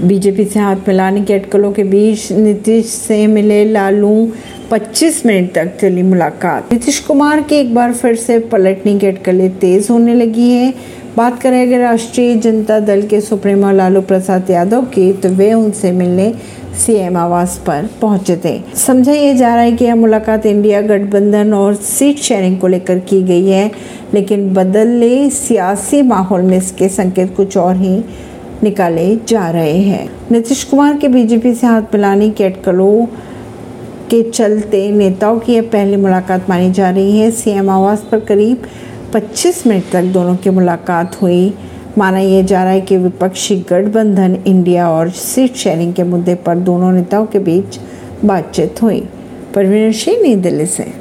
BJP से हाथ मिलाने के अटकलों के बीच नीतीश से मिले लालू। 25 मिनट तक चली मुलाकात। नीतीश कुमार के एक बार फिर से पलटने की अटकलें तेज होने लगी है। बात करें अगर राष्ट्रीय जनता दल के सुप्रीमो लालू प्रसाद यादव की तो वे उनसे मिलने सीएम आवास पर पहुँचे थे। समझा यह जा रहा है कि यह मुलाकात इंडिया गठबंधन और सीट शेयरिंग को लेकर की गई है, लेकिन बदले सियासी माहौल में इसके संकेत कुछ और ही निकाले जा रहे हैं। नीतीश कुमार के बीजेपी से हाथ मिलाने के अटकलों के चलते नेताओं की यह पहली मुलाकात मानी जा रही है। सीएम आवास पर करीब 25 मिनट तक दोनों की मुलाकात हुई। माना यह जा रहा है कि विपक्षी गठबंधन इंडिया और सीट शेयरिंग के मुद्दे पर दोनों नेताओं के बीच बातचीत हुई। परवीन सिंह, नई दिल्ली से।